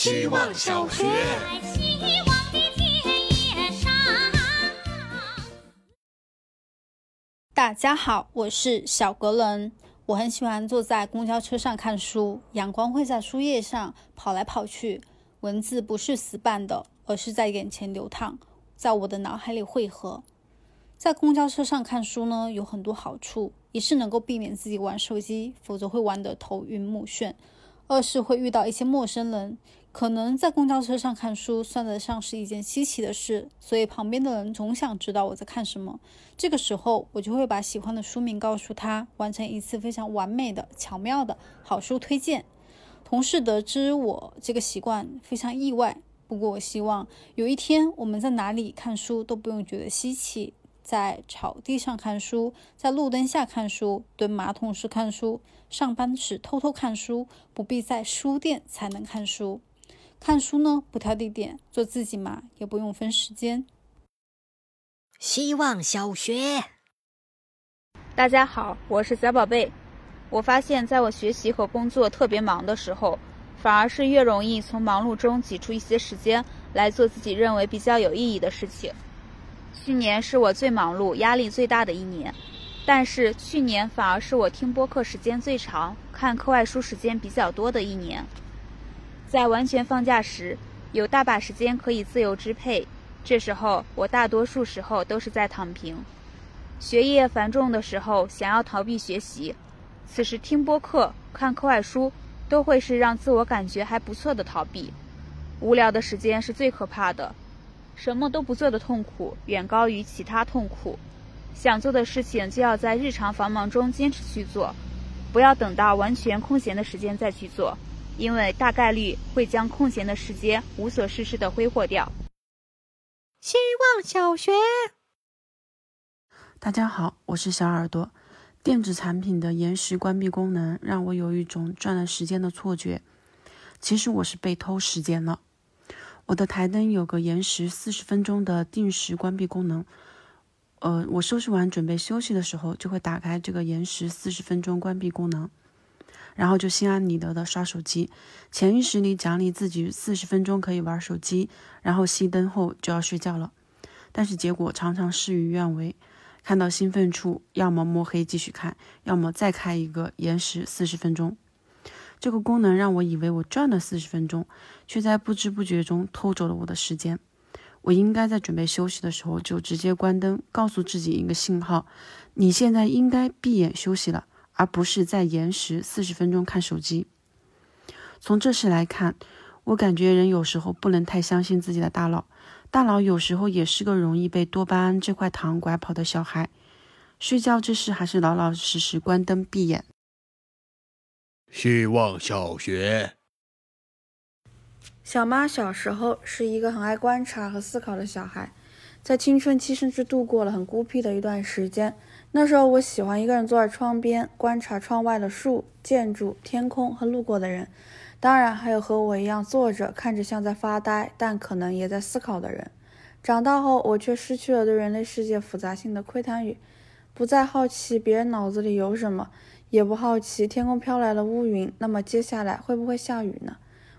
希望小学。大家好，我是小格伦。我很喜欢坐在公交车上看书，阳光会在书页上跑来跑去，文字不是死板的，而是在眼前流淌，在我的脑海里汇合。在公交车上看书呢，有很多好处：一是能够避免自己玩手机，否则会玩得头晕目眩；二是会遇到一些陌生人。可能在公交车上看书算得上是一件稀奇的事，所以旁边的人总想知道我在看什么。这个时候，我就会把喜欢的书名告诉他，完成一次非常完美的、巧妙的好书推荐。同事得知我这个习惯非常意外，不过我希望有一天我们在哪里看书都不用觉得稀奇。在草地上看书，在路灯下看书，蹲马桶时看书，上班时偷偷看书，不必在书店才能看书。看书呢，不挑地点，做自己嘛，也不用分时间。希望小学，大家好，我是小宝贝。我发现，在我学习和工作特别忙的时候，反而是越容易从忙碌中挤出一些时间来做自己认为比较有意义的事情。去年是我最忙碌、压力最大的一年，但是去年反而是我听播客时间最长、看课外书时间比较多的一年。在完全放假时，有大把时间可以自由支配。这时候，我大多数时候都是在躺平。学业繁重的时候，想要逃避学习，此时听播客、看课外书，都会是让自我感觉还不错的逃避。无聊的时间是最可怕的，什么都不做的痛苦远高于其他痛苦。想做的事情就要在日常繁忙中坚持去做，不要等到完全空闲的时间再去做。因为大概率会将空闲的时间无所事事的挥霍掉。希望小学，大家好，我是小耳朵。电子产品的延时关闭功能让我有一种赚了时间的错觉，其实我是被偷时间了。我的台灯有个延时四十分钟的定时关闭功能，呃，我收拾完准备休息的时候，就会打开这个延时四十分钟关闭功能。然后就心安理得的刷手机，潜意识里奖励自己四十分钟可以玩手机，然后熄灯后就要睡觉了。但是结果常常事与愿违，看到兴奋处，要么摸黑继续看，要么再开一个延时四十分钟。这个功能让我以为我转了四十分钟，却在不知不觉中偷走了我的时间。我应该在准备休息的时候就直接关灯，告诉自己一个信号：你现在应该闭眼休息了。而不是在延时四十分钟看手机。从这事来看，我感觉人有时候不能太相信自己的大脑，大脑有时候也是个容易被多巴胺这块糖拐跑的小孩。睡觉之时还是老老实实关灯闭眼。希望小学。小妈小时候是一个很爱观察和思考的小孩，在青春期甚至度过了很孤僻的一段时间。那时候，我喜欢一个人坐在窗边，观察窗外的树、建筑、天空和路过的人，当然还有和我一样坐着看着像在发呆，但可能也在思考的人。长大后，我却失去了对人类世界复杂性的窥探欲，不再好奇别人脑子里有什么，也不好奇天空飘来了乌云，那么接下来会不会下雨呢？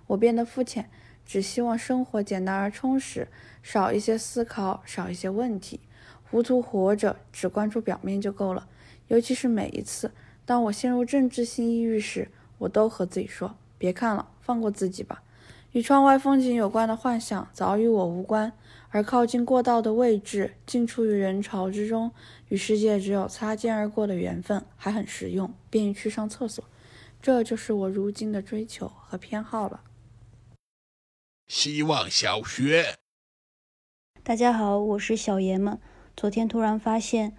我变得肤浅，只希望生活简单而充实，少一些思考，少一些问题。糊涂活着，只关注表面就够了。尤其是每一次，当我陷入政治性抑郁时，我都和自己说：“别看了，放过自己吧。”与窗外风景有关的幻想早与我无关，而靠近过道的位置，近处于人潮之中，与世界只有擦肩而过的缘分，还很实用，便于去上厕所。这就是我如今的追求和偏好了。希望小学，大家好，我是小爷们。昨天突然发现，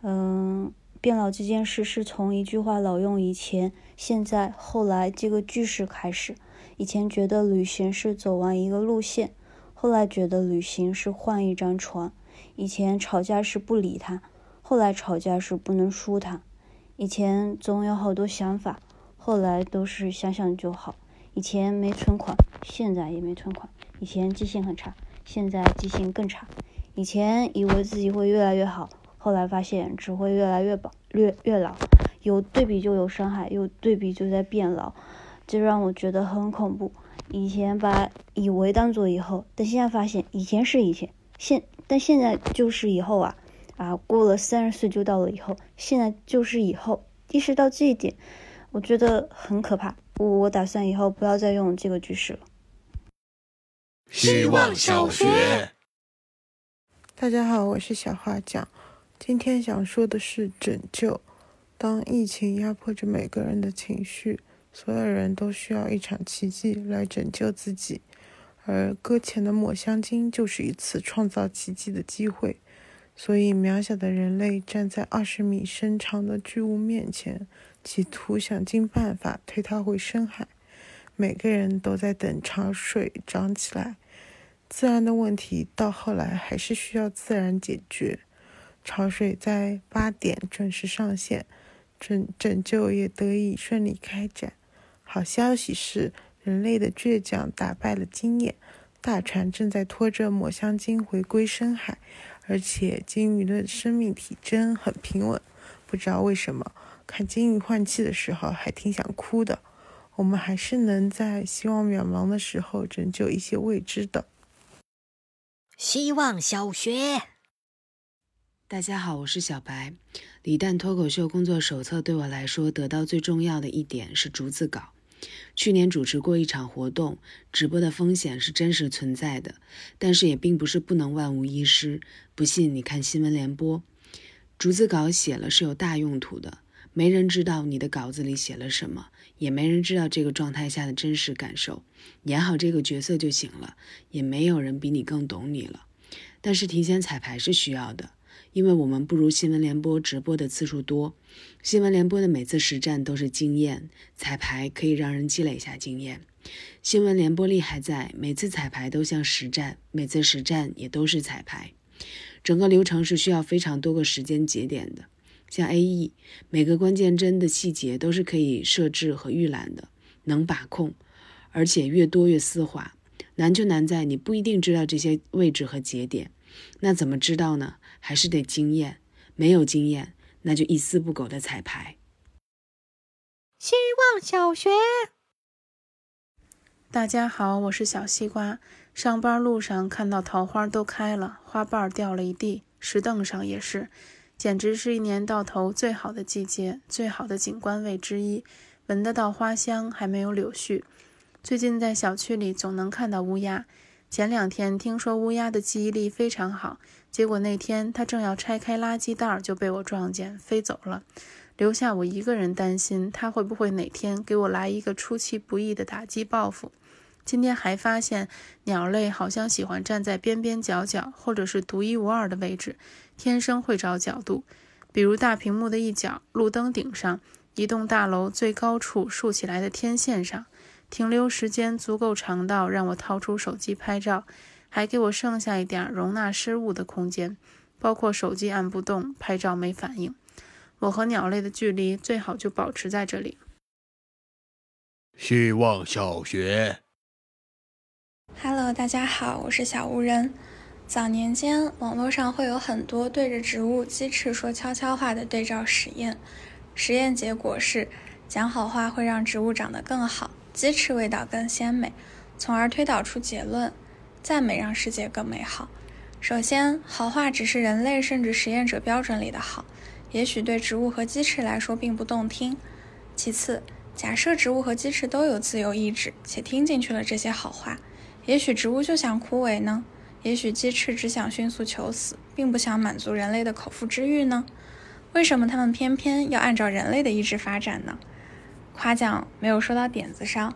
嗯，变老这件事是从一句话老用以前、现在、后来这个句式开始。以前觉得旅行是走完一个路线，后来觉得旅行是换一张床。以前吵架是不理他，后来吵架是不能输他。以前总有好多想法，后来都是想想就好。以前没存款，现在也没存款。以前记性很差，现在记性更差。以前以为自己会越来越好，后来发现只会越来越老，越越老。有对比就有伤害，有对比就在变老，这让我觉得很恐怖。以前把以为当做以后，但现在发现以前是以前，现但现在就是以后啊啊！过了三十岁就到了以后，现在就是以后。意识到这一点，我觉得很可怕。我我打算以后不要再用这个句式了。希望小学。大家好，我是小花酱。今天想说的是拯救。当疫情压迫着每个人的情绪，所有人都需要一场奇迹来拯救自己，而搁浅的抹香鲸就是一次创造奇迹的机会。所以，渺小的人类站在二十米深长的巨物面前，企图想尽办法推它回深海。每个人都在等潮水涨起来。自然的问题到后来还是需要自然解决。潮水在八点准时上线，拯拯救也得以顺利开展。好消息是，人类的倔强打败了经验，大船正在拖着抹香鲸回归深海。而且鲸鱼的生命体征很平稳，不知道为什么看鲸鱼换气的时候还挺想哭的。我们还是能在希望渺茫的时候拯救一些未知的。希望小学，大家好，我是小白。李诞脱口秀工作手册对我来说得到最重要的一点是逐字稿。去年主持过一场活动，直播的风险是真实存在的，但是也并不是不能万无一失。不信你看新闻联播，逐字稿写了是有大用途的。没人知道你的稿子里写了什么，也没人知道这个状态下的真实感受。演好这个角色就行了，也没有人比你更懂你了。但是提前彩排是需要的。因为我们不如新闻联播直播的次数多，新闻联播的每次实战都是经验，彩排可以让人积累一下经验。新闻联播厉害在每次彩排都像实战，每次实战也都是彩排，整个流程是需要非常多个时间节点的。像 A E，每个关键帧的细节都是可以设置和预览的，能把控，而且越多越丝滑。难就难在你不一定知道这些位置和节点，那怎么知道呢？还是得经验，没有经验，那就一丝不苟的彩排。希望小学，大家好，我是小西瓜。上班路上看到桃花都开了，花瓣掉了一地，石凳上也是，简直是一年到头最好的季节，最好的景观位之一。闻得到花香，还没有柳絮。最近在小区里总能看到乌鸦。前两天听说乌鸦的记忆力非常好。结果那天它正要拆开垃圾袋，就被我撞见飞走了，留下我一个人担心他会不会哪天给我来一个出其不意的打击报复。今天还发现鸟类好像喜欢站在边边角角或者是独一无二的位置，天生会找角度，比如大屏幕的一角、路灯顶上、一栋大楼最高处竖起来的天线上，停留时间足够长到让我掏出手机拍照。还给我剩下一点容纳失误的空间，包括手机按不动、拍照没反应。我和鸟类的距离最好就保持在这里。希望小学，Hello，大家好，我是小无人。早年间，网络上会有很多对着植物、鸡翅说悄悄话的对照实验，实验结果是讲好话会让植物长得更好，鸡翅味道更鲜美，从而推导出结论。赞美让世界更美好。首先，好话只是人类甚至实验者标准里的好，也许对植物和鸡翅来说并不动听。其次，假设植物和鸡翅都有自由意志，且听进去了这些好话，也许植物就想枯萎呢？也许鸡翅只想迅速求死，并不想满足人类的口腹之欲呢？为什么它们偏偏要按照人类的意志发展呢？夸奖没有说到点子上，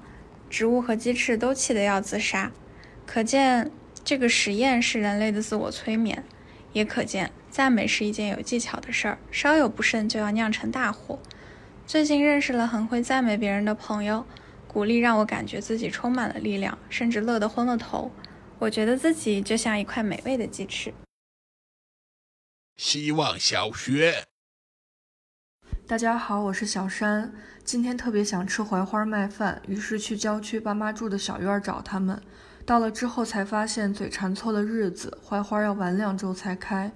植物和鸡翅都气得要自杀。可见，这个实验是人类的自我催眠，也可见赞美是一件有技巧的事儿，稍有不慎就要酿成大祸。最近认识了很会赞美别人的朋友，鼓励让我感觉自己充满了力量，甚至乐得昏了头。我觉得自己就像一块美味的鸡翅。希望小学，大家好，我是小山，今天特别想吃槐花麦饭，于是去郊区爸妈住的小院找他们。到了之后才发现嘴馋错了日子，槐花要晚两周才开，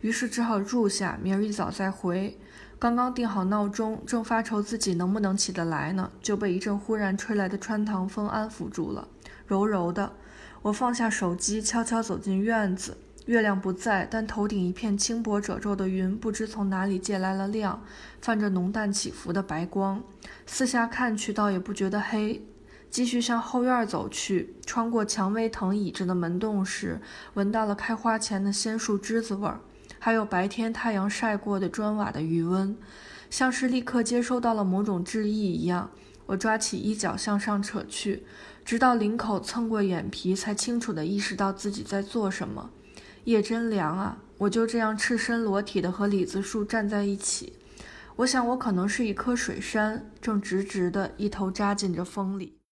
于是只好住下，明儿一早再回。刚刚定好闹钟，正发愁自己能不能起得来呢，就被一阵忽然吹来的穿堂风安抚住了。柔柔的。我放下手机，悄悄走进院子。月亮不在，但头顶一片轻薄褶皱的云，不知从哪里借来了亮，泛着浓淡起伏的白光。四下看去，倒也不觉得黑。继续向后院走去，穿过蔷薇藤倚着的门洞时，闻到了开花前的鲜树枝子味儿，还有白天太阳晒过的砖瓦的余温，像是立刻接收到了某种致意一样。我抓起衣角向上扯去，直到领口蹭过眼皮，才清楚地意识到自己在做什么。夜真凉啊！我就这样赤身裸体的和李子树站在一起。我想，我可能是一颗水杉，正直直的一头扎进这风里。